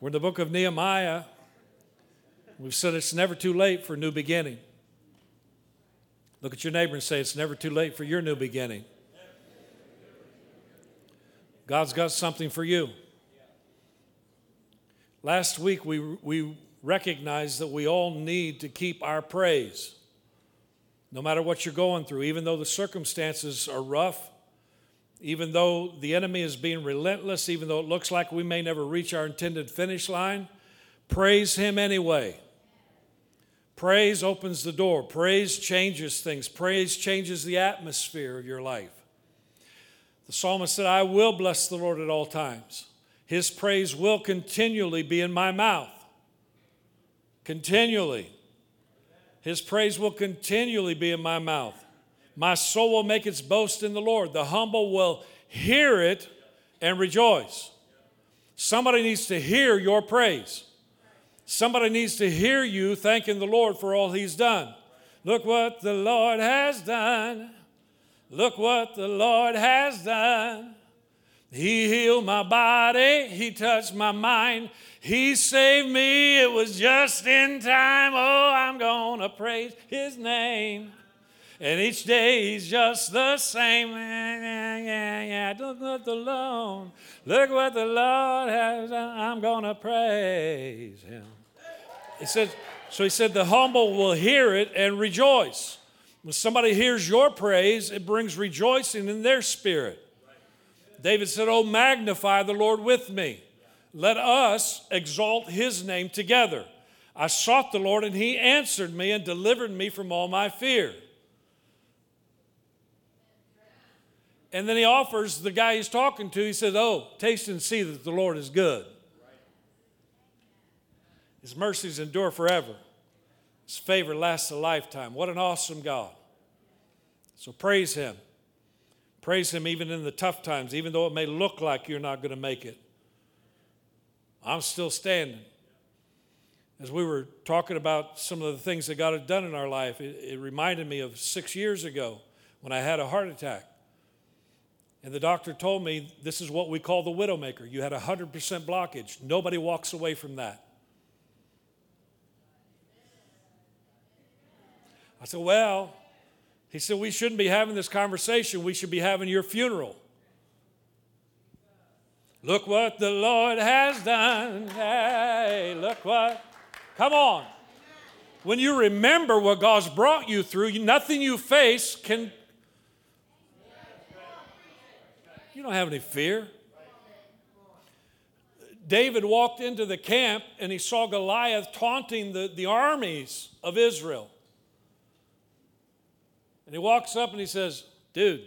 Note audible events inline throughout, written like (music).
We're in the book of Nehemiah. We've said it's never too late for a new beginning. Look at your neighbor and say, It's never too late for your new beginning. God's got something for you. Last week, we, we recognized that we all need to keep our praise. No matter what you're going through, even though the circumstances are rough, even though the enemy is being relentless, even though it looks like we may never reach our intended finish line, praise Him anyway. Praise opens the door. Praise changes things. Praise changes the atmosphere of your life. The psalmist said, I will bless the Lord at all times. His praise will continually be in my mouth. Continually. His praise will continually be in my mouth. My soul will make its boast in the Lord. The humble will hear it and rejoice. Somebody needs to hear your praise. Somebody needs to hear you thanking the Lord for all He's done. Look what the Lord has done. Look what the Lord has done. He healed my body, He touched my mind, He saved me. It was just in time. Oh, I'm going to praise His name. And each day he's just the same. Look what the Lord, look what the Lord has done. I'm gonna praise him. He said, so he said, the humble will hear it and rejoice. When somebody hears your praise, it brings rejoicing in their spirit. David said, Oh, magnify the Lord with me. Let us exalt his name together. I sought the Lord, and he answered me and delivered me from all my fear. And then he offers the guy he's talking to, he says, Oh, taste and see that the Lord is good. His mercies endure forever. His favor lasts a lifetime. What an awesome God. So praise him. Praise him even in the tough times, even though it may look like you're not going to make it. I'm still standing. As we were talking about some of the things that God had done in our life, it, it reminded me of six years ago when I had a heart attack. And the doctor told me this is what we call the widowmaker. You had 100% blockage. Nobody walks away from that. I said, Well, he said, We shouldn't be having this conversation. We should be having your funeral. Look what the Lord has done. Hey, look what. Come on. When you remember what God's brought you through, nothing you face can You don't have any fear. David walked into the camp and he saw Goliath taunting the, the armies of Israel. And he walks up and he says, Dude,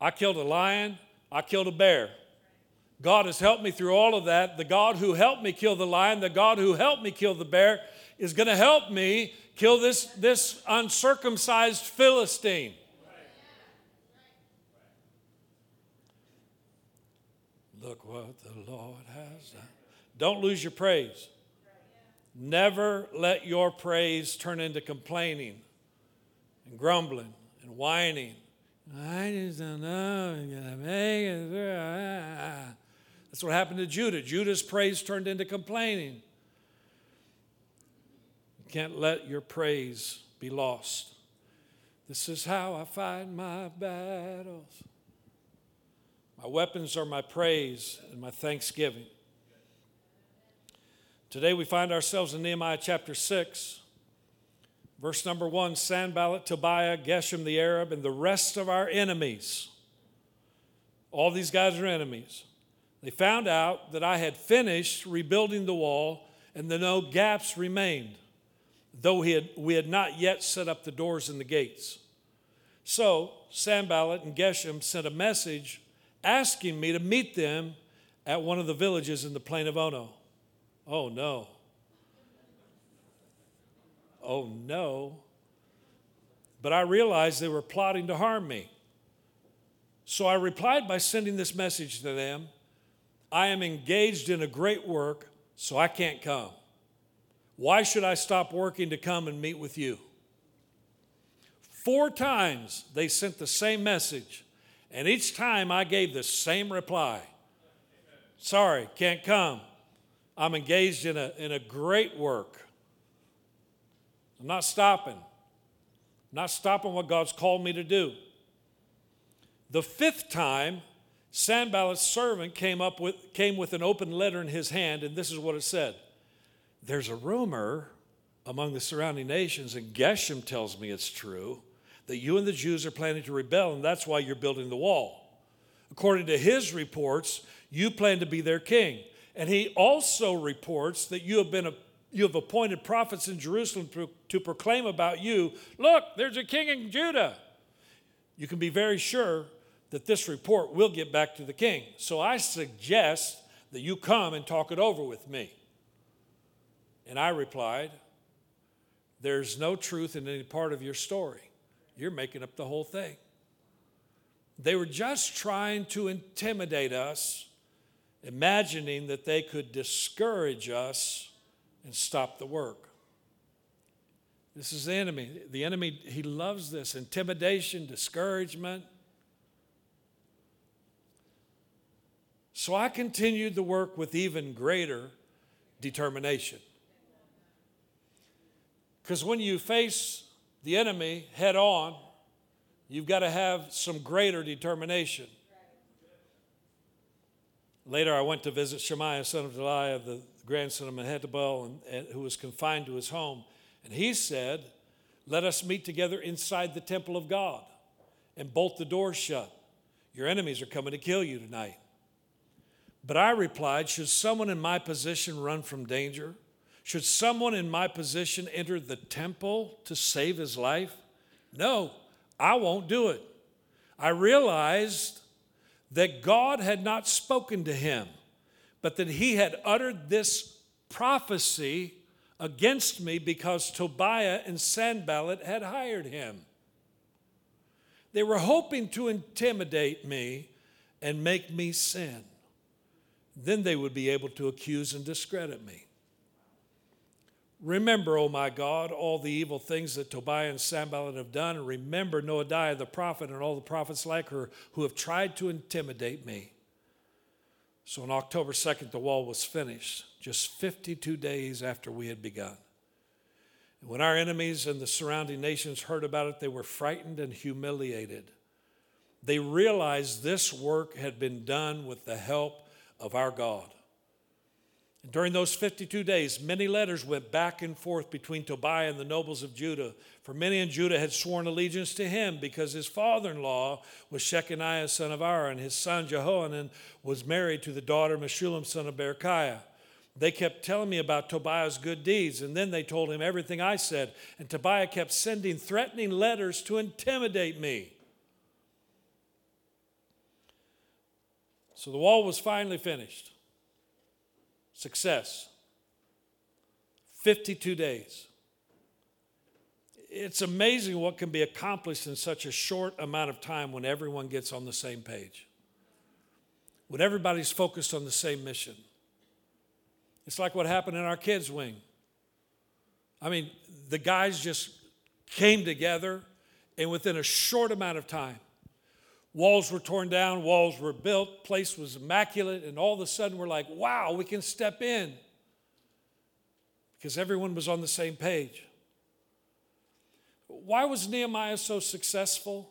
I killed a lion, I killed a bear. God has helped me through all of that. The God who helped me kill the lion, the God who helped me kill the bear, is going to help me kill this, this uncircumcised Philistine. Look what the Lord has done. Don't lose your praise. Never let your praise turn into complaining and grumbling and whining. I just don't know. I'm gonna make it. That's what happened to Judah. Judah's praise turned into complaining. You can't let your praise be lost. This is how I fight my battles. My weapons are my praise and my thanksgiving. Today we find ourselves in Nehemiah chapter 6, verse number 1 Sanballat, Tobiah, Geshem the Arab, and the rest of our enemies. All these guys are enemies. They found out that I had finished rebuilding the wall and that no gaps remained, though had, we had not yet set up the doors and the gates. So Sanballat and Geshem sent a message asking me to meet them at one of the villages in the plain of Ono. Oh no. Oh no. But I realized they were plotting to harm me. So I replied by sending this message to them I am engaged in a great work, so I can't come. Why should I stop working to come and meet with you? Four times they sent the same message. And each time I gave the same reply Sorry, can't come. I'm engaged in a, in a great work. I'm not stopping. I'm not stopping what God's called me to do. The fifth time, Sanballat's servant came up with came with an open letter in his hand, and this is what it said. There's a rumor among the surrounding nations, and Geshem tells me it's true, that you and the Jews are planning to rebel, and that's why you're building the wall. According to his reports, you plan to be their king. And he also reports that you have been a, you have appointed prophets in Jerusalem to, to proclaim about you, look, there's a king in Judah. You can be very sure that this report will get back to the king. So I suggest that you come and talk it over with me. And I replied, There's no truth in any part of your story. You're making up the whole thing. They were just trying to intimidate us, imagining that they could discourage us and stop the work. This is the enemy. The enemy, he loves this intimidation, discouragement. So I continued the work with even greater determination. Because when you face the enemy head on, you've got to have some greater determination. Later, I went to visit Shemaiah, son of Delaiah, the grandson of Mehetabel, and, and, who was confined to his home. And he said, Let us meet together inside the temple of God and bolt the doors shut. Your enemies are coming to kill you tonight. But I replied, Should someone in my position run from danger? Should someone in my position enter the temple to save his life? No, I won't do it. I realized that God had not spoken to him, but that he had uttered this prophecy against me because Tobiah and Sanballat had hired him. They were hoping to intimidate me and make me sin. Then they would be able to accuse and discredit me. Remember, O oh my God, all the evil things that Tobiah and Sanballat have done, and remember Noadiah the prophet and all the prophets like her who have tried to intimidate me. So on October 2nd, the wall was finished, just 52 days after we had begun. And when our enemies and the surrounding nations heard about it, they were frightened and humiliated. They realized this work had been done with the help of our God. And during those 52 days, many letters went back and forth between Tobiah and the nobles of Judah. For many in Judah had sworn allegiance to him because his father in law was Shechaniah, son of and his son Jehohanan was married to the daughter of Meshullam, son of Berechiah. They kept telling me about Tobiah's good deeds, and then they told him everything I said. And Tobiah kept sending threatening letters to intimidate me. So the wall was finally finished. Success. 52 days. It's amazing what can be accomplished in such a short amount of time when everyone gets on the same page, when everybody's focused on the same mission. It's like what happened in our kids' wing. I mean, the guys just came together, and within a short amount of time, Walls were torn down, walls were built, place was immaculate, and all of a sudden we're like, wow, we can step in. Because everyone was on the same page. Why was Nehemiah so successful?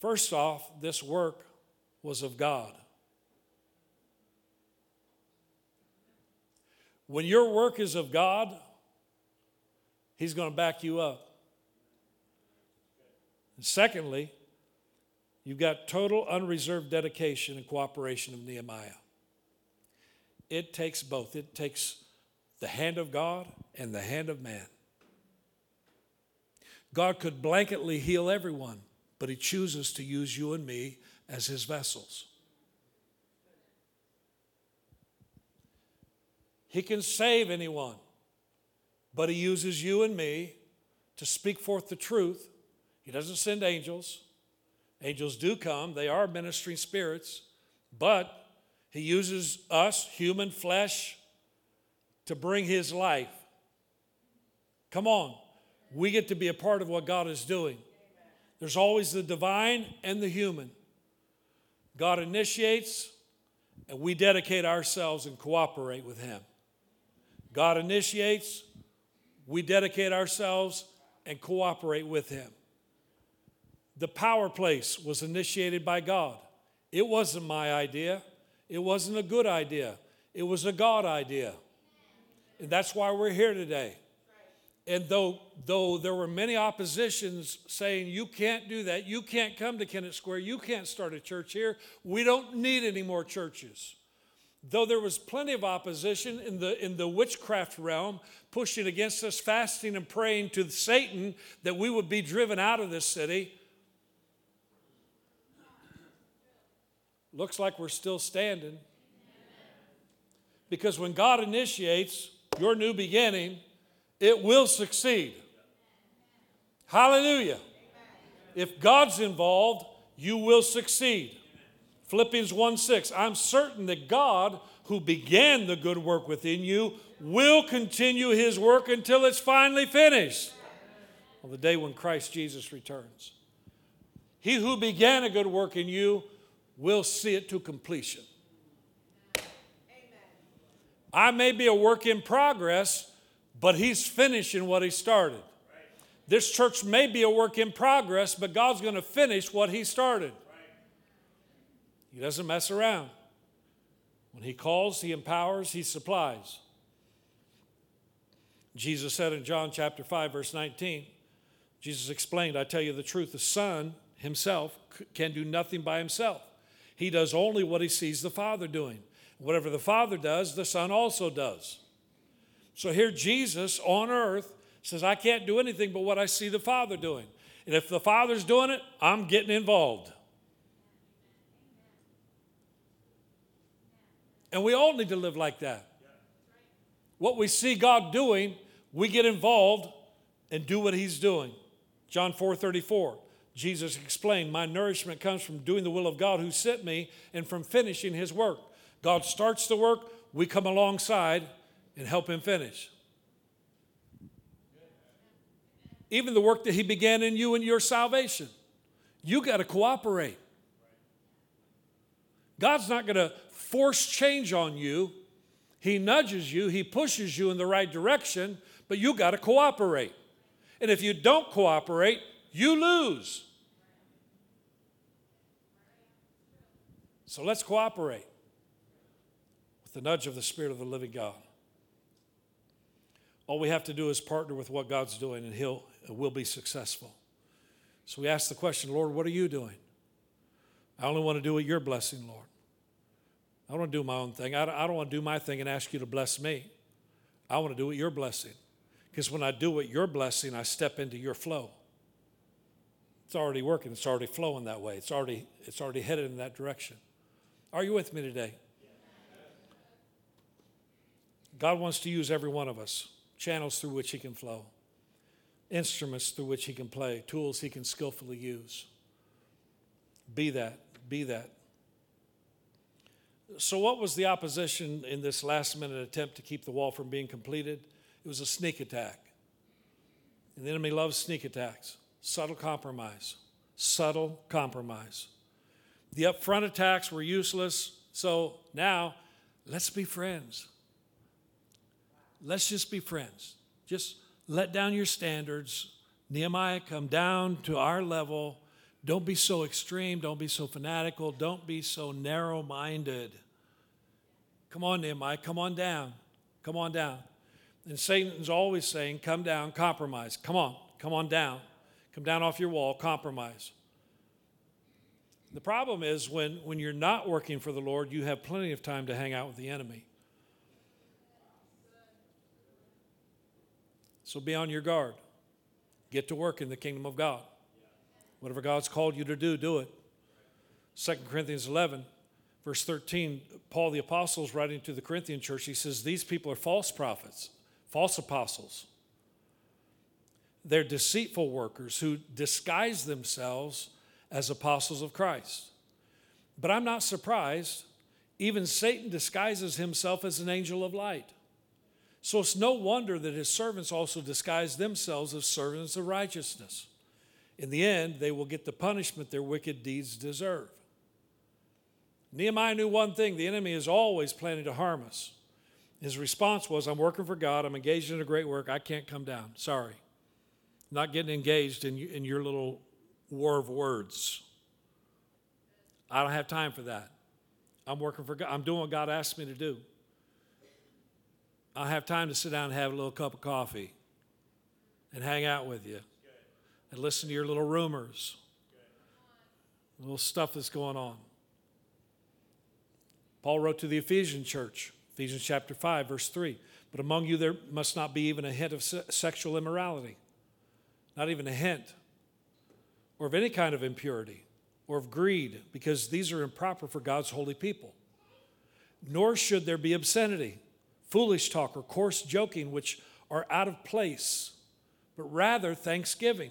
First off, this work was of God. When your work is of God, He's going to back you up. And secondly, You've got total unreserved dedication and cooperation of Nehemiah. It takes both. It takes the hand of God and the hand of man. God could blanketly heal everyone, but He chooses to use you and me as His vessels. He can save anyone, but He uses you and me to speak forth the truth. He doesn't send angels, Angels do come, they are ministering spirits, but he uses us, human flesh, to bring his life. Come on, we get to be a part of what God is doing. There's always the divine and the human. God initiates, and we dedicate ourselves and cooperate with him. God initiates, we dedicate ourselves and cooperate with Him. The power place was initiated by God. It wasn't my idea, it wasn't a good idea, it was a God idea. And that's why we're here today. And though, though there were many oppositions saying, you can't do that, you can't come to Kennett Square, you can't start a church here, we don't need any more churches. Though there was plenty of opposition in the, in the witchcraft realm, pushing against us, fasting and praying to Satan that we would be driven out of this city, looks like we're still standing. Because when God initiates your new beginning, it will succeed. Hallelujah. If God's involved, you will succeed. Philippians 1 6, I'm certain that God, who began the good work within you, will continue his work until it's finally finished on the day when Christ Jesus returns. He who began a good work in you will see it to completion. I may be a work in progress, but he's finishing what he started. This church may be a work in progress, but God's going to finish what he started. He doesn't mess around. When he calls, he empowers, he supplies. Jesus said in John chapter 5 verse 19, Jesus explained, I tell you the truth, the Son himself can do nothing by himself. He does only what he sees the Father doing. Whatever the Father does, the Son also does. So here Jesus on earth says, I can't do anything but what I see the Father doing. And if the Father's doing it, I'm getting involved. And we all need to live like that. What we see God doing, we get involved and do what He's doing. John 4 34, Jesus explained, My nourishment comes from doing the will of God who sent me and from finishing His work. God starts the work, we come alongside and help him finish. Even the work that he began in you and your salvation, you got to cooperate. God's not going to force change on you. He nudges you, he pushes you in the right direction, but you got to cooperate. And if you don't cooperate, you lose. So let's cooperate with the nudge of the Spirit of the living God. All we have to do is partner with what God's doing, and He'll will be successful. So we ask the question, Lord, what are you doing? I only want to do what you're blessing, Lord. I don't want to do my own thing. I don't want to do my thing and ask you to bless me. I want to do what you're blessing. Because when I do what you're blessing, I step into your flow. It's already working. It's already flowing that way. It's already, it's already headed in that direction. Are you with me today? God wants to use every one of us channels through which he can flow, instruments through which he can play, tools he can skillfully use. Be that, be that. So, what was the opposition in this last minute attempt to keep the wall from being completed? It was a sneak attack. And the enemy loves sneak attacks, subtle compromise, subtle compromise. The upfront attacks were useless, so now let's be friends. Let's just be friends. Just let down your standards. Nehemiah, come down to our level. Don't be so extreme. Don't be so fanatical. Don't be so narrow minded. Come on, Nehemiah, come on down. Come on down. And Satan's always saying, Come down, compromise. Come on, come on down. Come down off your wall, compromise. The problem is when, when you're not working for the Lord, you have plenty of time to hang out with the enemy. So be on your guard. Get to work in the kingdom of God. Whatever God's called you to do, do it. 2 Corinthians 11, verse 13, Paul the Apostle is writing to the Corinthian church. He says, These people are false prophets, false apostles. They're deceitful workers who disguise themselves as apostles of Christ. But I'm not surprised. Even Satan disguises himself as an angel of light. So it's no wonder that his servants also disguise themselves as servants of righteousness. In the end, they will get the punishment their wicked deeds deserve. Nehemiah knew one thing the enemy is always planning to harm us. His response was, I'm working for God. I'm engaged in a great work. I can't come down. Sorry. Not getting engaged in, in your little war of words. I don't have time for that. I'm working for God. I'm doing what God asked me to do. I have time to sit down and have a little cup of coffee and hang out with you and listen to your little rumors, little stuff that's going on. Paul wrote to the Ephesian church, Ephesians chapter 5, verse 3. But among you there must not be even a hint of se- sexual immorality, not even a hint, or of any kind of impurity, or of greed, because these are improper for God's holy people. Nor should there be obscenity, foolish talk, or coarse joking, which are out of place, but rather thanksgiving.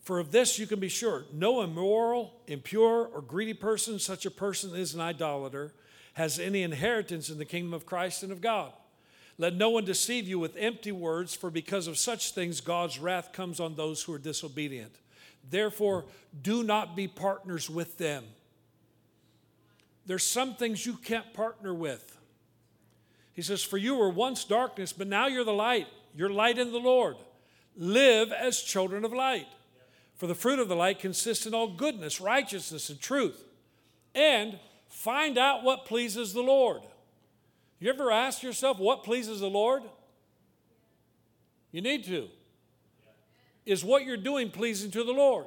For of this you can be sure no immoral, impure, or greedy person, such a person is an idolater has any inheritance in the kingdom of Christ and of God. Let no one deceive you with empty words, for because of such things God's wrath comes on those who are disobedient. Therefore, do not be partners with them. There's some things you can't partner with. He says, For you were once darkness, but now you're the light. You're light in the Lord. Live as children of light. For the fruit of the light consists in all goodness, righteousness, and truth. And Find out what pleases the Lord. You ever ask yourself what pleases the Lord? You need to. Is what you're doing pleasing to the Lord?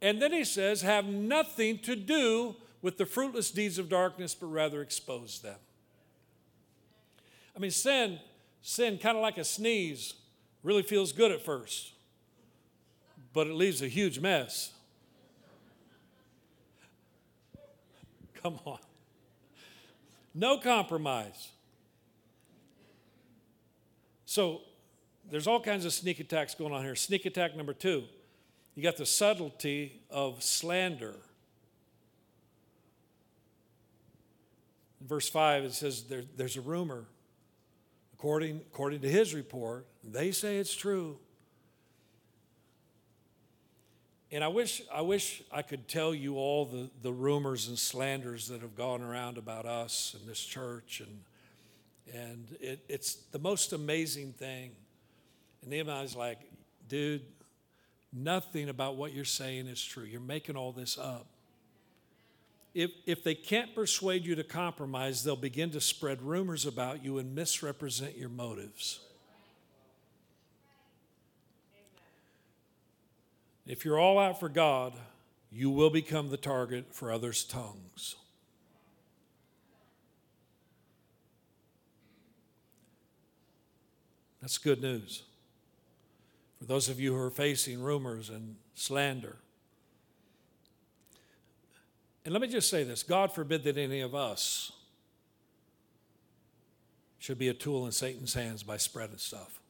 And then he says, have nothing to do with the fruitless deeds of darkness, but rather expose them. I mean, sin, sin, kind of like a sneeze, really feels good at first, but it leaves a huge mess. (laughs) Come on. No compromise. So there's all kinds of sneak attacks going on here. Sneak attack number two you got the subtlety of slander. In verse 5, it says there, there's a rumor. According, according to his report, they say it's true. And I wish, I wish I could tell you all the, the rumors and slanders that have gone around about us and this church. And, and it, it's the most amazing thing. And Nehemiah's like, dude, nothing about what you're saying is true. You're making all this up. If, if they can't persuade you to compromise, they'll begin to spread rumors about you and misrepresent your motives. If you're all out for God, you will become the target for others' tongues. That's good news. For those of you who are facing rumors and slander. And let me just say this God forbid that any of us should be a tool in Satan's hands by spreading stuff.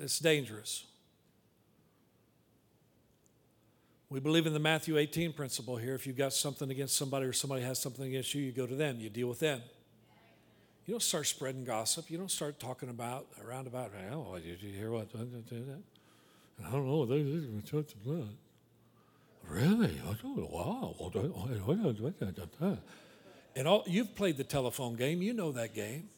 It's dangerous. We believe in the Matthew 18 principle here. If you've got something against somebody or somebody has something against you, you go to them, you deal with them. You don't start spreading gossip. You don't start talking about around about, oh, did you hear what? I don't know. Really? Wow. And all, you've played the telephone game. You know that game.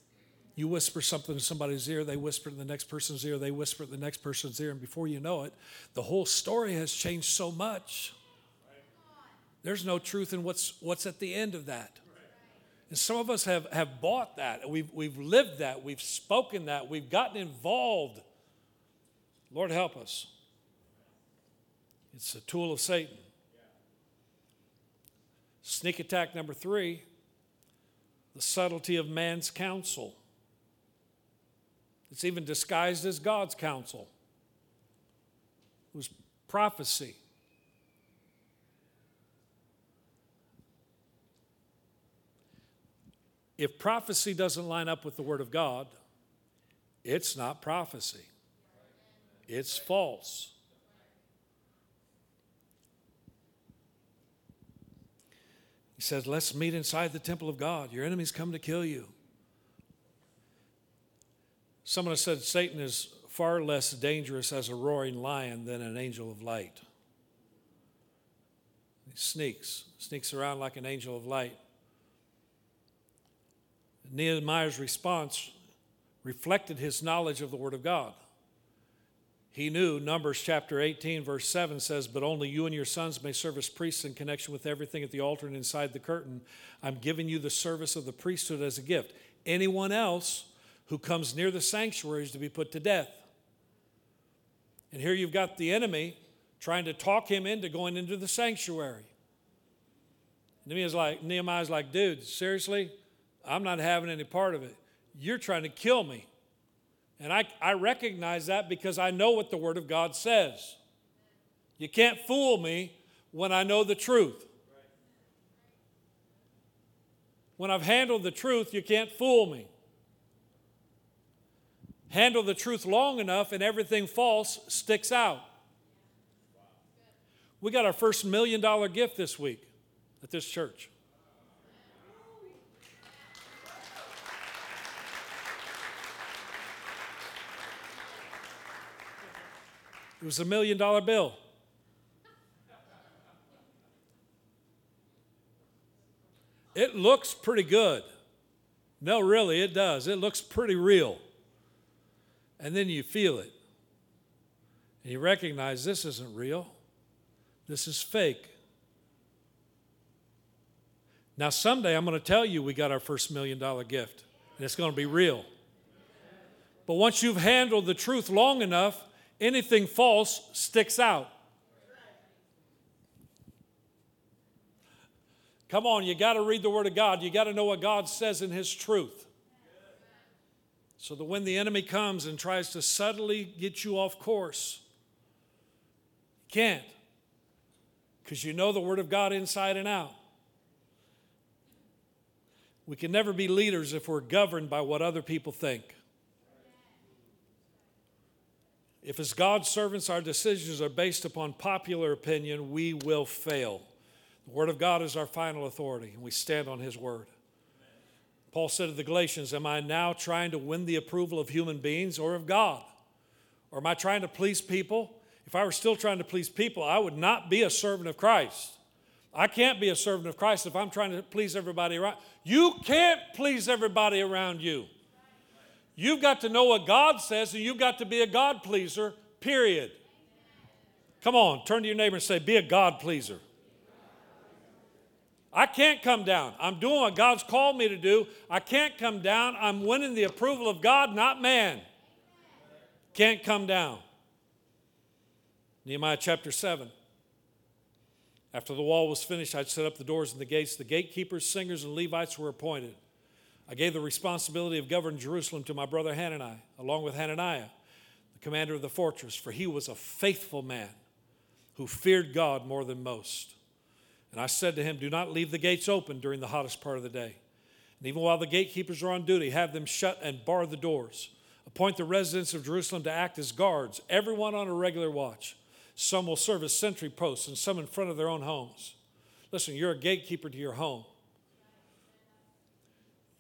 You whisper something in somebody's ear, they whisper in the next person's ear, they whisper in the next person's ear, and before you know it, the whole story has changed so much. There's no truth in what's, what's at the end of that. And some of us have, have bought that. We've, we've lived that. We've spoken that. We've gotten involved. Lord, help us. It's a tool of Satan. Sneak attack number three the subtlety of man's counsel. It's even disguised as God's counsel. It was prophecy. If prophecy doesn't line up with the Word of God, it's not prophecy, it's false. He says, Let's meet inside the temple of God. Your enemies come to kill you. Someone has said Satan is far less dangerous as a roaring lion than an angel of light. He sneaks, sneaks around like an angel of light. Nehemiah's response reflected his knowledge of the Word of God. He knew, Numbers chapter 18, verse 7 says, But only you and your sons may serve as priests in connection with everything at the altar and inside the curtain. I'm giving you the service of the priesthood as a gift. Anyone else who comes near the sanctuary is to be put to death. And here you've got the enemy trying to talk him into going into the sanctuary. Nehemiah's like, Nehemiah's like, dude, seriously? I'm not having any part of it. You're trying to kill me. And I, I recognize that because I know what the Word of God says. You can't fool me when I know the truth. When I've handled the truth, you can't fool me. Handle the truth long enough, and everything false sticks out. We got our first million dollar gift this week at this church. It was a million dollar bill. It looks pretty good. No, really, it does. It looks pretty real. And then you feel it. And you recognize this isn't real, this is fake. Now, someday I'm going to tell you we got our first million dollar gift, and it's going to be real. But once you've handled the truth long enough, anything false sticks out. Come on, you got to read the Word of God. You got to know what God says in His truth. So that when the enemy comes and tries to subtly get you off course, you can't. Because you know the Word of God inside and out. We can never be leaders if we're governed by what other people think. If, as God's servants, our decisions are based upon popular opinion, we will fail. The Word of God is our final authority, and we stand on His Word. Paul said to the Galatians, Am I now trying to win the approval of human beings or of God? Or am I trying to please people? If I were still trying to please people, I would not be a servant of Christ. I can't be a servant of Christ if I'm trying to please everybody around. You can't please everybody around you. You've got to know what God says, and you've got to be a God pleaser, period. Come on, turn to your neighbor and say, Be a God pleaser. I can't come down. I'm doing what God's called me to do. I can't come down. I'm winning the approval of God, not man. Can't come down. Nehemiah chapter 7. After the wall was finished, I'd set up the doors and the gates. The gatekeepers, singers, and Levites were appointed. I gave the responsibility of governing Jerusalem to my brother Hanani, along with Hananiah, the commander of the fortress, for he was a faithful man who feared God more than most. And I said to him, Do not leave the gates open during the hottest part of the day. And even while the gatekeepers are on duty, have them shut and bar the doors. Appoint the residents of Jerusalem to act as guards, everyone on a regular watch. Some will serve as sentry posts, and some in front of their own homes. Listen, you're a gatekeeper to your home.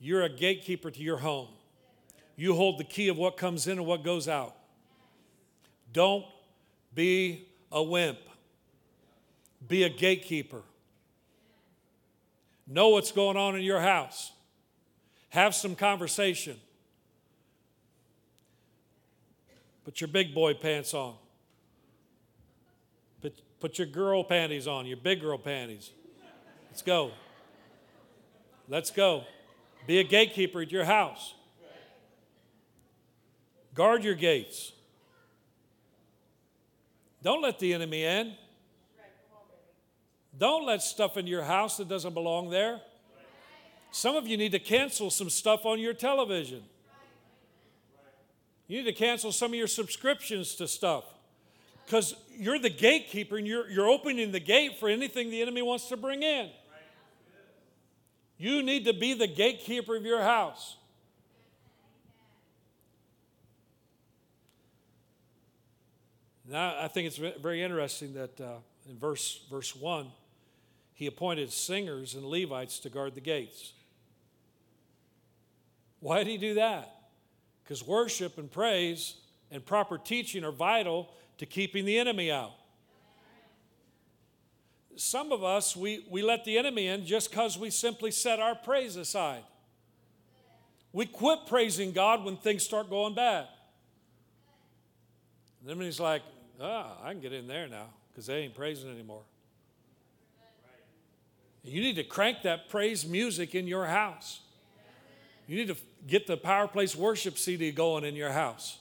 You're a gatekeeper to your home. You hold the key of what comes in and what goes out. Don't be a wimp, be a gatekeeper. Know what's going on in your house. Have some conversation. Put your big boy pants on. Put, put your girl panties on, your big girl panties. Let's go. Let's go. Be a gatekeeper at your house. Guard your gates. Don't let the enemy in. Don't let stuff in your house that doesn't belong there. Some of you need to cancel some stuff on your television. You need to cancel some of your subscriptions to stuff because you're the gatekeeper and you're, you're opening the gate for anything the enemy wants to bring in. You need to be the gatekeeper of your house. Now, I think it's very interesting that uh, in verse, verse 1, he appointed singers and Levites to guard the gates. Why did he do that? Because worship and praise and proper teaching are vital to keeping the enemy out. Some of us, we, we let the enemy in just because we simply set our praise aside. We quit praising God when things start going bad. And then he's like, ah, I can get in there now because they ain't praising anymore. You need to crank that praise music in your house. You need to get the Power Place worship CD going in your house.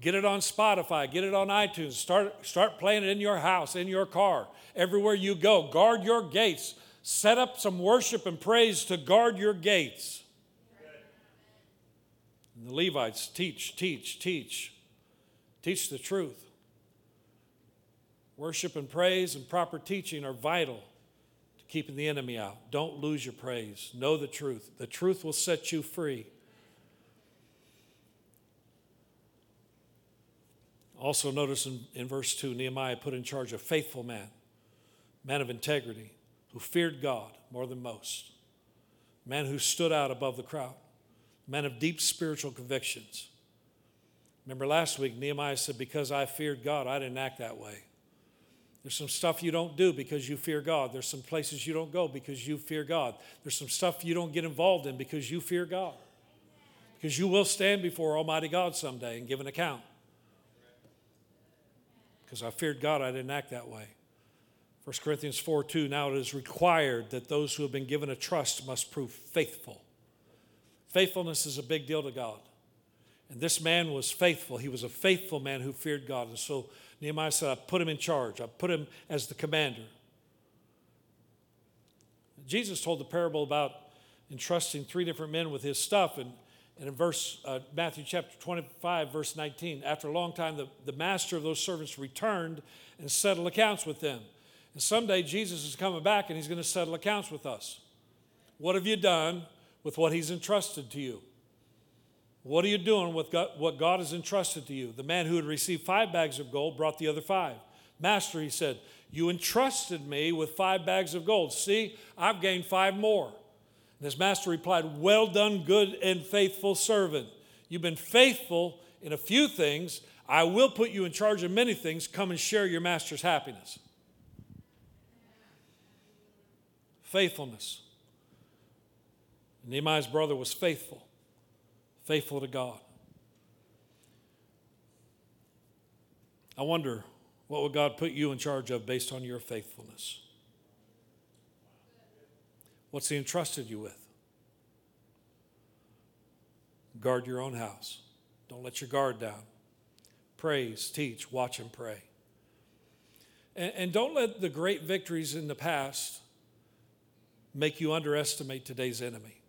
Get it on Spotify, get it on iTunes. Start, start playing it in your house, in your car, everywhere you go. Guard your gates. Set up some worship and praise to guard your gates. And the Levites teach, teach, teach. Teach the truth. Worship and praise and proper teaching are vital to keeping the enemy out. Don't lose your praise. Know the truth. The truth will set you free. Also, notice in, in verse 2 Nehemiah put in charge a faithful man, man of integrity, who feared God more than most, man who stood out above the crowd, man of deep spiritual convictions. Remember last week, Nehemiah said, Because I feared God, I didn't act that way. There's some stuff you don't do because you fear God. There's some places you don't go because you fear God. There's some stuff you don't get involved in because you fear God. Because you will stand before Almighty God someday and give an account because I feared God, I didn't act that way. 1 Corinthians 4 2, now it is required that those who have been given a trust must prove faithful. Faithfulness is a big deal to God. And this man was faithful. He was a faithful man who feared God. And so Nehemiah said, I put him in charge, I put him as the commander. Jesus told the parable about entrusting three different men with his stuff. And and in verse uh, Matthew chapter 25, verse 19, after a long time, the, the master of those servants returned and settled accounts with them. And someday Jesus is coming back and he's going to settle accounts with us. What have you done with what he's entrusted to you? What are you doing with God, what God has entrusted to you? The man who had received five bags of gold brought the other five. Master, he said, You entrusted me with five bags of gold. See, I've gained five more. And his master replied, Well done, good and faithful servant. You've been faithful in a few things. I will put you in charge of many things. Come and share your master's happiness. Faithfulness. Nehemiah's brother was faithful, faithful to God. I wonder what would God put you in charge of based on your faithfulness? What's He entrusted you with? Guard your own house. Don't let your guard down. Praise, teach, watch, and pray. And, and don't let the great victories in the past make you underestimate today's enemy.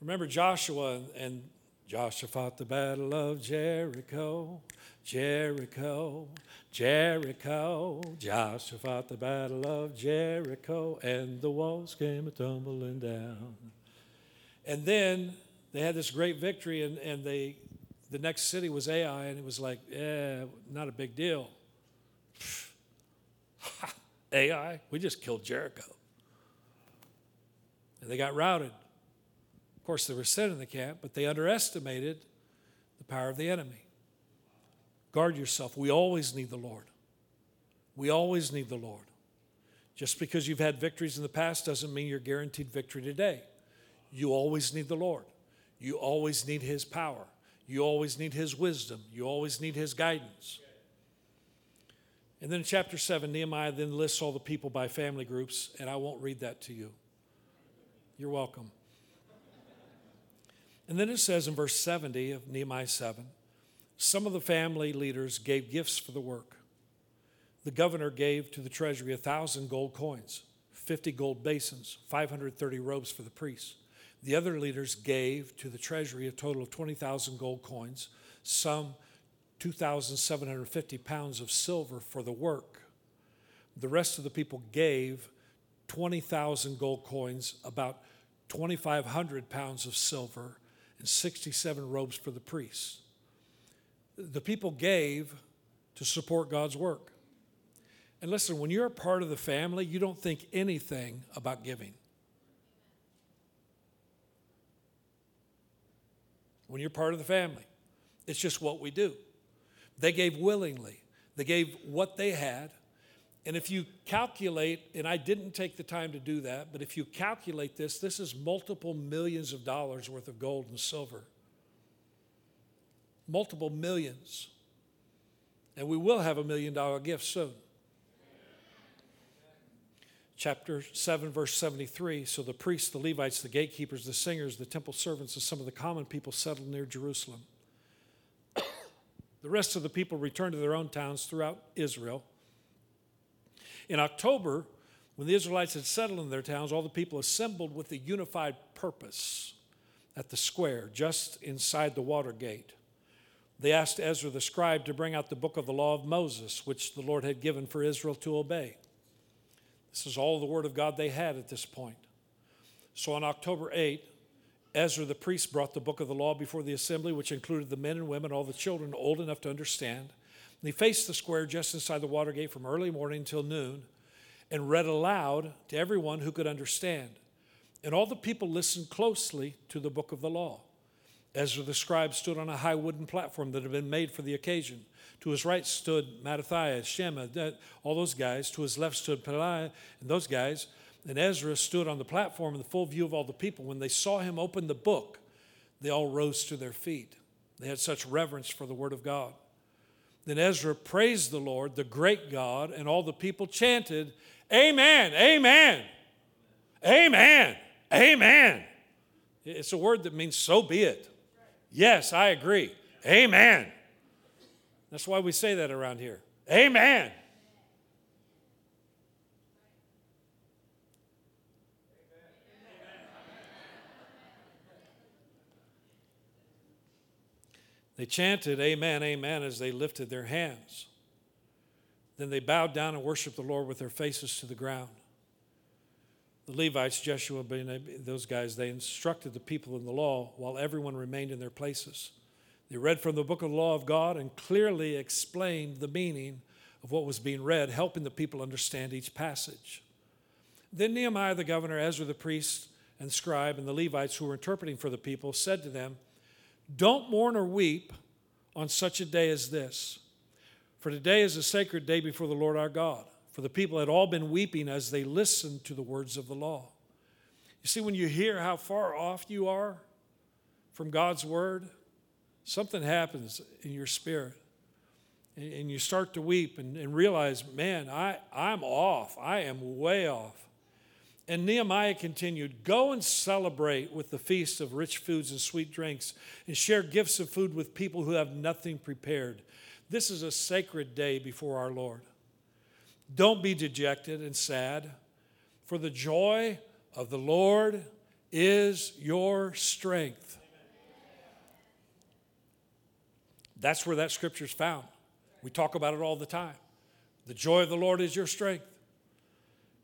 Remember Joshua and, and Joshua fought the battle of Jericho. Jericho, Jericho. Joshua fought the battle of Jericho, and the walls came tumbling down. And then they had this great victory, and, and they, the next city was Ai, and it was like, eh, not a big deal. (laughs) Ai, we just killed Jericho. And they got routed. Of course, there was sin in the camp, but they underestimated the power of the enemy. Guard yourself. We always need the Lord. We always need the Lord. Just because you've had victories in the past doesn't mean you're guaranteed victory today. You always need the Lord. You always need His power. You always need His wisdom. You always need His guidance. And then in chapter 7, Nehemiah then lists all the people by family groups, and I won't read that to you. You're welcome. And then it says in verse 70 of Nehemiah 7 some of the family leaders gave gifts for the work. The governor gave to the treasury a thousand gold coins, 50 gold basins, 530 robes for the priests. The other leaders gave to the treasury a total of 20,000 gold coins, some 2,750 pounds of silver for the work. The rest of the people gave 20,000 gold coins, about 2,500 pounds of silver, and 67 robes for the priests the people gave to support God's work. And listen, when you're a part of the family, you don't think anything about giving. When you're part of the family, it's just what we do. They gave willingly. They gave what they had. And if you calculate, and I didn't take the time to do that, but if you calculate this, this is multiple millions of dollars worth of gold and silver. Multiple millions. And we will have a million dollar gift soon. Chapter 7, verse 73. So the priests, the Levites, the gatekeepers, the singers, the temple servants, and some of the common people settled near Jerusalem. (coughs) the rest of the people returned to their own towns throughout Israel. In October, when the Israelites had settled in their towns, all the people assembled with a unified purpose at the square just inside the water gate. They asked Ezra the scribe to bring out the book of the law of Moses, which the Lord had given for Israel to obey. This is all the word of God they had at this point. So on October 8, Ezra the priest brought the book of the law before the assembly, which included the men and women, all the children old enough to understand. And he faced the square just inside the water gate from early morning till noon and read aloud to everyone who could understand. And all the people listened closely to the book of the law. Ezra the scribe stood on a high wooden platform that had been made for the occasion. To his right stood Mattithiah, Shema, all those guys. To his left stood Pelaiah and those guys. And Ezra stood on the platform in the full view of all the people. When they saw him open the book, they all rose to their feet. They had such reverence for the word of God. Then Ezra praised the Lord, the great God, and all the people chanted, Amen, Amen, Amen, Amen. It's a word that means so be it. Yes, I agree. Amen. That's why we say that around here. Amen. They chanted, Amen, Amen, as they lifted their hands. Then they bowed down and worshiped the Lord with their faces to the ground. The Levites, Jeshua, those guys, they instructed the people in the law while everyone remained in their places. They read from the book of the law of God and clearly explained the meaning of what was being read, helping the people understand each passage. Then Nehemiah the governor, Ezra the priest and scribe, and the Levites who were interpreting for the people said to them, don't mourn or weep on such a day as this, for today is a sacred day before the Lord our God. For the people had all been weeping as they listened to the words of the law. You see, when you hear how far off you are from God's word, something happens in your spirit. And you start to weep and, and realize, man, I, I'm off. I am way off. And Nehemiah continued, Go and celebrate with the feast of rich foods and sweet drinks, and share gifts of food with people who have nothing prepared. This is a sacred day before our Lord. Don't be dejected and sad, for the joy of the Lord is your strength. That's where that scripture is found. We talk about it all the time. The joy of the Lord is your strength.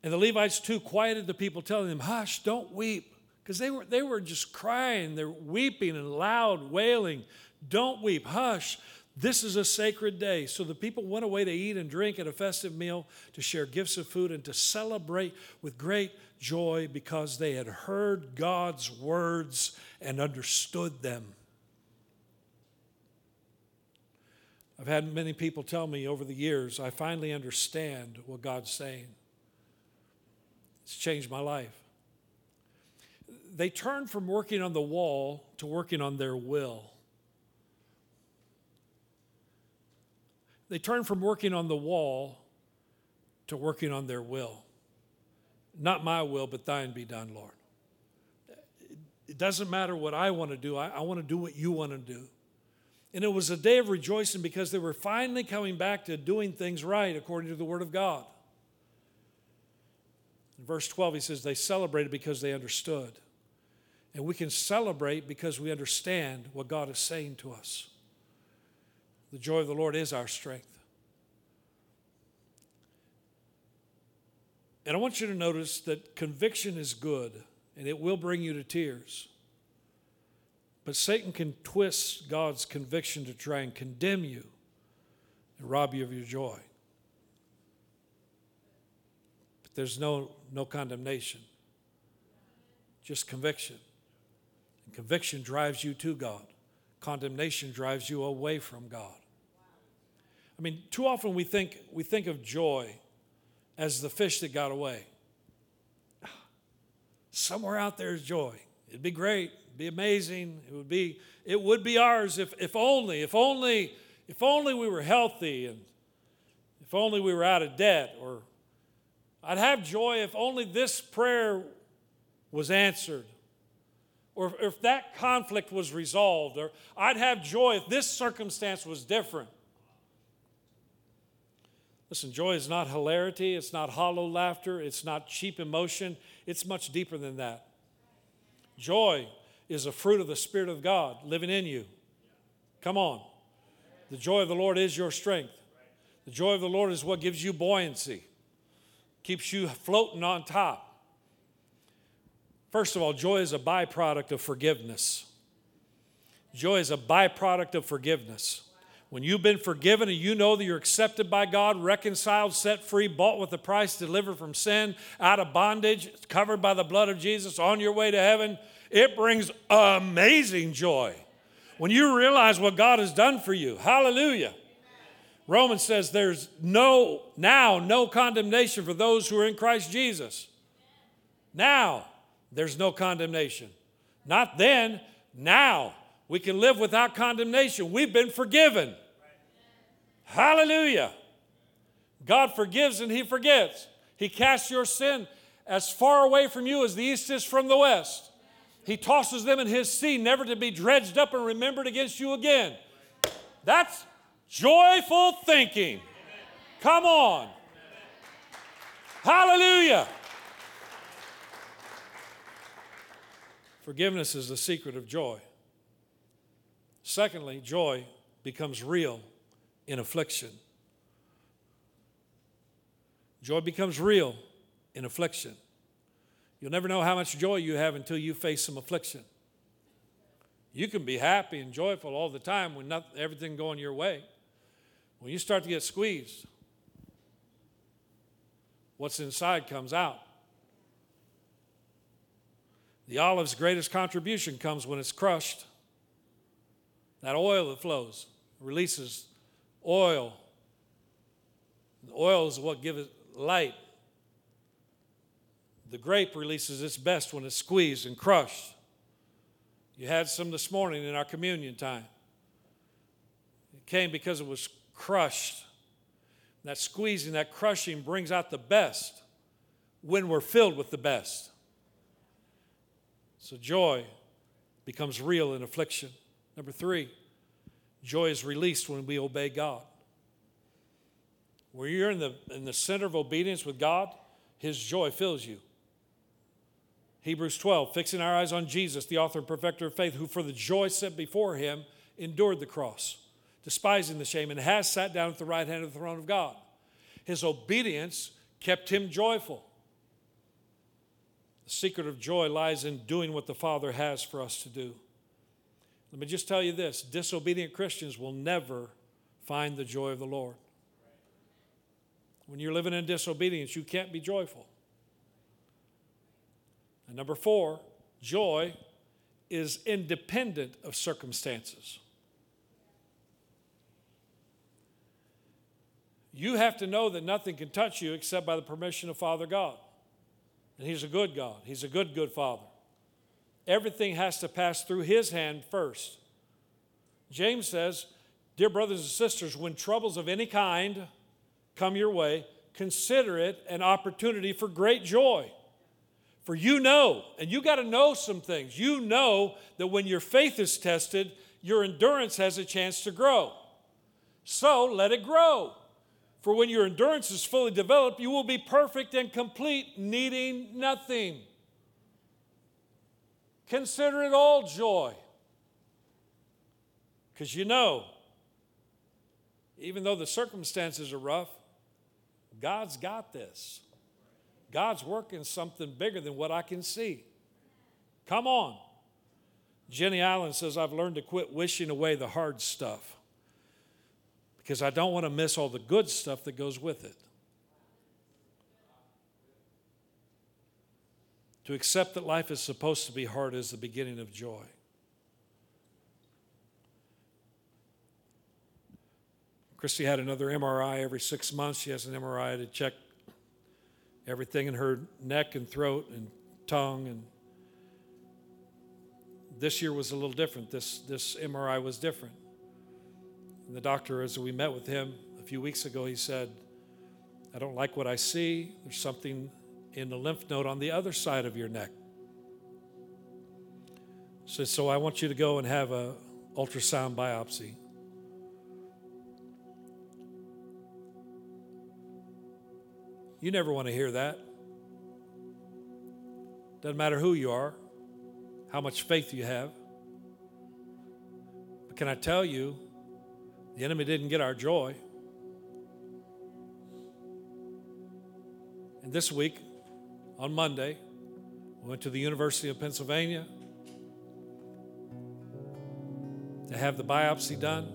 And the Levites too quieted the people, telling them, Hush, don't weep. Because they were, they were just crying, they're weeping and loud wailing. Don't weep, hush. This is a sacred day. So the people went away to eat and drink at a festive meal, to share gifts of food, and to celebrate with great joy because they had heard God's words and understood them. I've had many people tell me over the years, I finally understand what God's saying. It's changed my life. They turned from working on the wall to working on their will. They turn from working on the wall to working on their will. Not my will, but thine be done, Lord. It doesn't matter what I want to do, I, I want to do what you want to do. And it was a day of rejoicing because they were finally coming back to doing things right according to the Word of God. In verse 12, he says, They celebrated because they understood. And we can celebrate because we understand what God is saying to us. The joy of the Lord is our strength. And I want you to notice that conviction is good and it will bring you to tears. But Satan can twist God's conviction to try and condemn you and rob you of your joy. But there's no, no condemnation, just conviction. And conviction drives you to God, condemnation drives you away from God. I mean, too often we think, we think of joy as the fish that got away. Somewhere out there is joy. It'd be great, it'd be amazing, it would be, it would be ours if, if only, if only, if only we were healthy and if only we were out of debt or I'd have joy if only this prayer was answered or if that conflict was resolved, or I'd have joy if this circumstance was different. Listen, joy is not hilarity, it's not hollow laughter, it's not cheap emotion, it's much deeper than that. Joy is a fruit of the Spirit of God living in you. Come on. The joy of the Lord is your strength. The joy of the Lord is what gives you buoyancy, keeps you floating on top. First of all, joy is a byproduct of forgiveness. Joy is a byproduct of forgiveness. When you've been forgiven and you know that you're accepted by God, reconciled, set free, bought with a price, delivered from sin, out of bondage, covered by the blood of Jesus, on your way to heaven, it brings amazing joy. When you realize what God has done for you, hallelujah. Romans says there's no, now, no condemnation for those who are in Christ Jesus. Now, there's no condemnation. Not then, now. We can live without condemnation. We've been forgiven. Hallelujah. God forgives and He forgets. He casts your sin as far away from you as the east is from the west. He tosses them in His sea, never to be dredged up and remembered against you again. That's joyful thinking. Come on. Hallelujah. Forgiveness is the secret of joy. Secondly, joy becomes real in affliction. Joy becomes real in affliction. You'll never know how much joy you have until you face some affliction. You can be happy and joyful all the time when not, everything going your way. When you start to get squeezed, what's inside comes out. The olive's greatest contribution comes when it's crushed. That oil that flows releases oil. The oil is what gives it light. The grape releases its best when it's squeezed and crushed. You had some this morning in our communion time. It came because it was crushed. That squeezing, that crushing brings out the best when we're filled with the best. So joy becomes real in affliction. Number three, joy is released when we obey God. When you're in the, in the center of obedience with God, His joy fills you. Hebrews 12, fixing our eyes on Jesus, the author and perfecter of faith, who for the joy set before him endured the cross, despising the shame, and has sat down at the right hand of the throne of God. His obedience kept him joyful. The secret of joy lies in doing what the Father has for us to do. Let me just tell you this disobedient Christians will never find the joy of the Lord. When you're living in disobedience, you can't be joyful. And number four, joy is independent of circumstances. You have to know that nothing can touch you except by the permission of Father God. And He's a good God, He's a good, good Father. Everything has to pass through His hand first. James says, Dear brothers and sisters, when troubles of any kind come your way, consider it an opportunity for great joy. For you know, and you got to know some things. You know that when your faith is tested, your endurance has a chance to grow. So let it grow. For when your endurance is fully developed, you will be perfect and complete, needing nothing. Consider it all joy. Because you know, even though the circumstances are rough, God's got this. God's working something bigger than what I can see. Come on. Jenny Allen says, I've learned to quit wishing away the hard stuff because I don't want to miss all the good stuff that goes with it. To accept that life is supposed to be hard is the beginning of joy. Christy had another MRI every six months. She has an MRI to check everything in her neck and throat and tongue. And this year was a little different. This, this MRI was different. And the doctor, as we met with him a few weeks ago, he said, I don't like what I see. There's something in the lymph node on the other side of your neck. So, so I want you to go and have a ultrasound biopsy. You never want to hear that. Doesn't matter who you are, how much faith you have. But can I tell you, the enemy didn't get our joy. And this week, on Monday, we went to the University of Pennsylvania to have the biopsy done.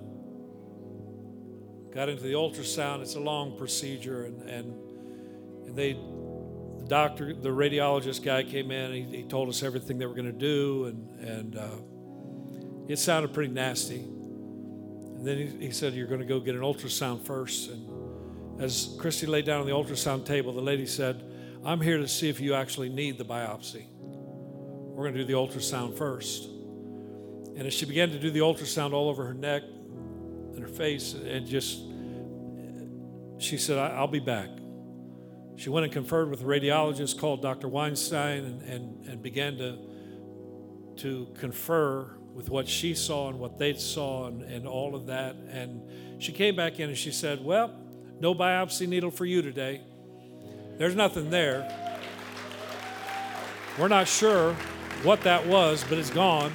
Got into the ultrasound. It's a long procedure, and, and, and they, the doctor, the radiologist guy came in. He, he told us everything they were going to do, and, and uh, it sounded pretty nasty. And then he, he said, You're going to go get an ultrasound first. And as Christy laid down on the ultrasound table, the lady said, I'm here to see if you actually need the biopsy. We're going to do the ultrasound first. And as she began to do the ultrasound all over her neck and her face, and just, she said, I'll be back. She went and conferred with a radiologist called Dr. Weinstein and, and, and began to, to confer with what she saw and what they saw and, and all of that. And she came back in and she said, Well, no biopsy needle for you today. There's nothing there. We're not sure what that was, but it's gone.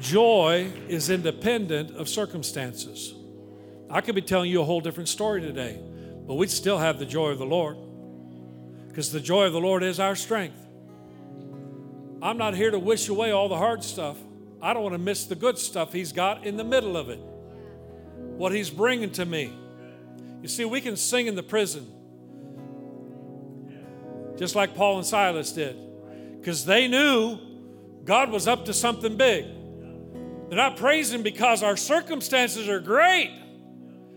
Joy is independent of circumstances. I could be telling you a whole different story today, but we'd still have the joy of the Lord because the joy of the Lord is our strength. I'm not here to wish away all the hard stuff. I don't want to miss the good stuff He's got in the middle of it what He's bringing to me. You see, we can sing in the prison just like Paul and Silas did because they knew God was up to something big. They're not praising because our circumstances are great.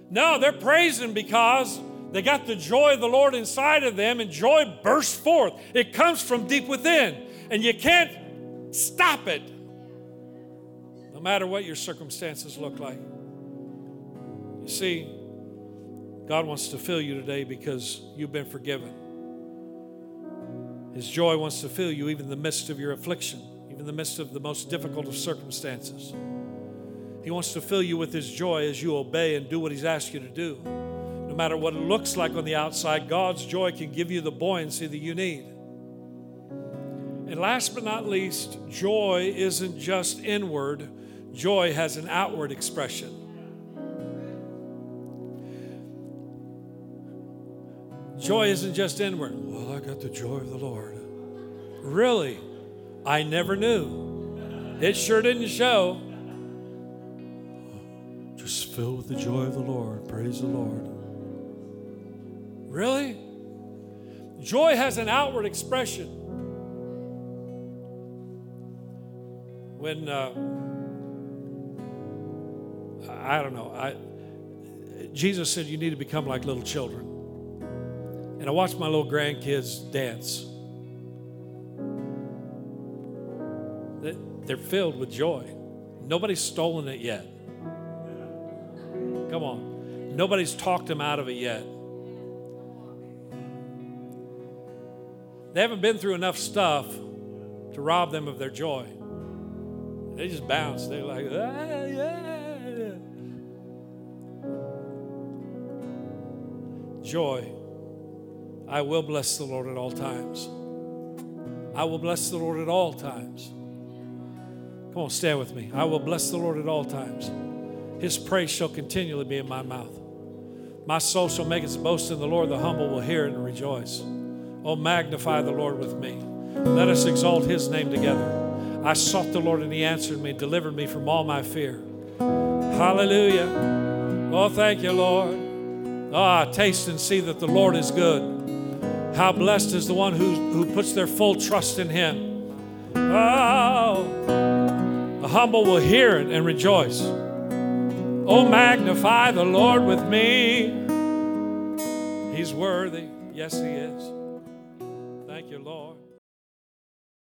No, they're praising because they got the joy of the Lord inside of them, and joy bursts forth. It comes from deep within, and you can't stop it, no matter what your circumstances look like. You see, God wants to fill you today because you've been forgiven. His joy wants to fill you even in the midst of your affliction, even in the midst of the most difficult of circumstances. He wants to fill you with His joy as you obey and do what He's asked you to do. No matter what it looks like on the outside, God's joy can give you the buoyancy that you need. And last but not least, joy isn't just inward, joy has an outward expression. Joy isn't just inward. Well, I got the joy of the Lord. Really? I never knew. It sure didn't show. Just filled with the joy of the Lord. Praise the Lord. Really? Joy has an outward expression. When uh, I don't know, I Jesus said you need to become like little children. And I watch my little grandkids dance. They're filled with joy. Nobody's stolen it yet. Come on. Nobody's talked them out of it yet. They haven't been through enough stuff to rob them of their joy. They just bounce. They're like, ah, yeah. Joy I will bless the Lord at all times. I will bless the Lord at all times. Come on, stand with me. I will bless the Lord at all times. His praise shall continually be in my mouth. My soul shall make its boast in the Lord. The humble will hear and rejoice. Oh, magnify the Lord with me. Let us exalt his name together. I sought the Lord and he answered me, delivered me from all my fear. Hallelujah. Oh, thank you, Lord. Ah, taste and see that the Lord is good. How blessed is the one who, who puts their full trust in Him. Oh, The humble will hear it and rejoice. Oh, magnify the Lord with me. He's worthy. Yes, He is. Thank you, Lord.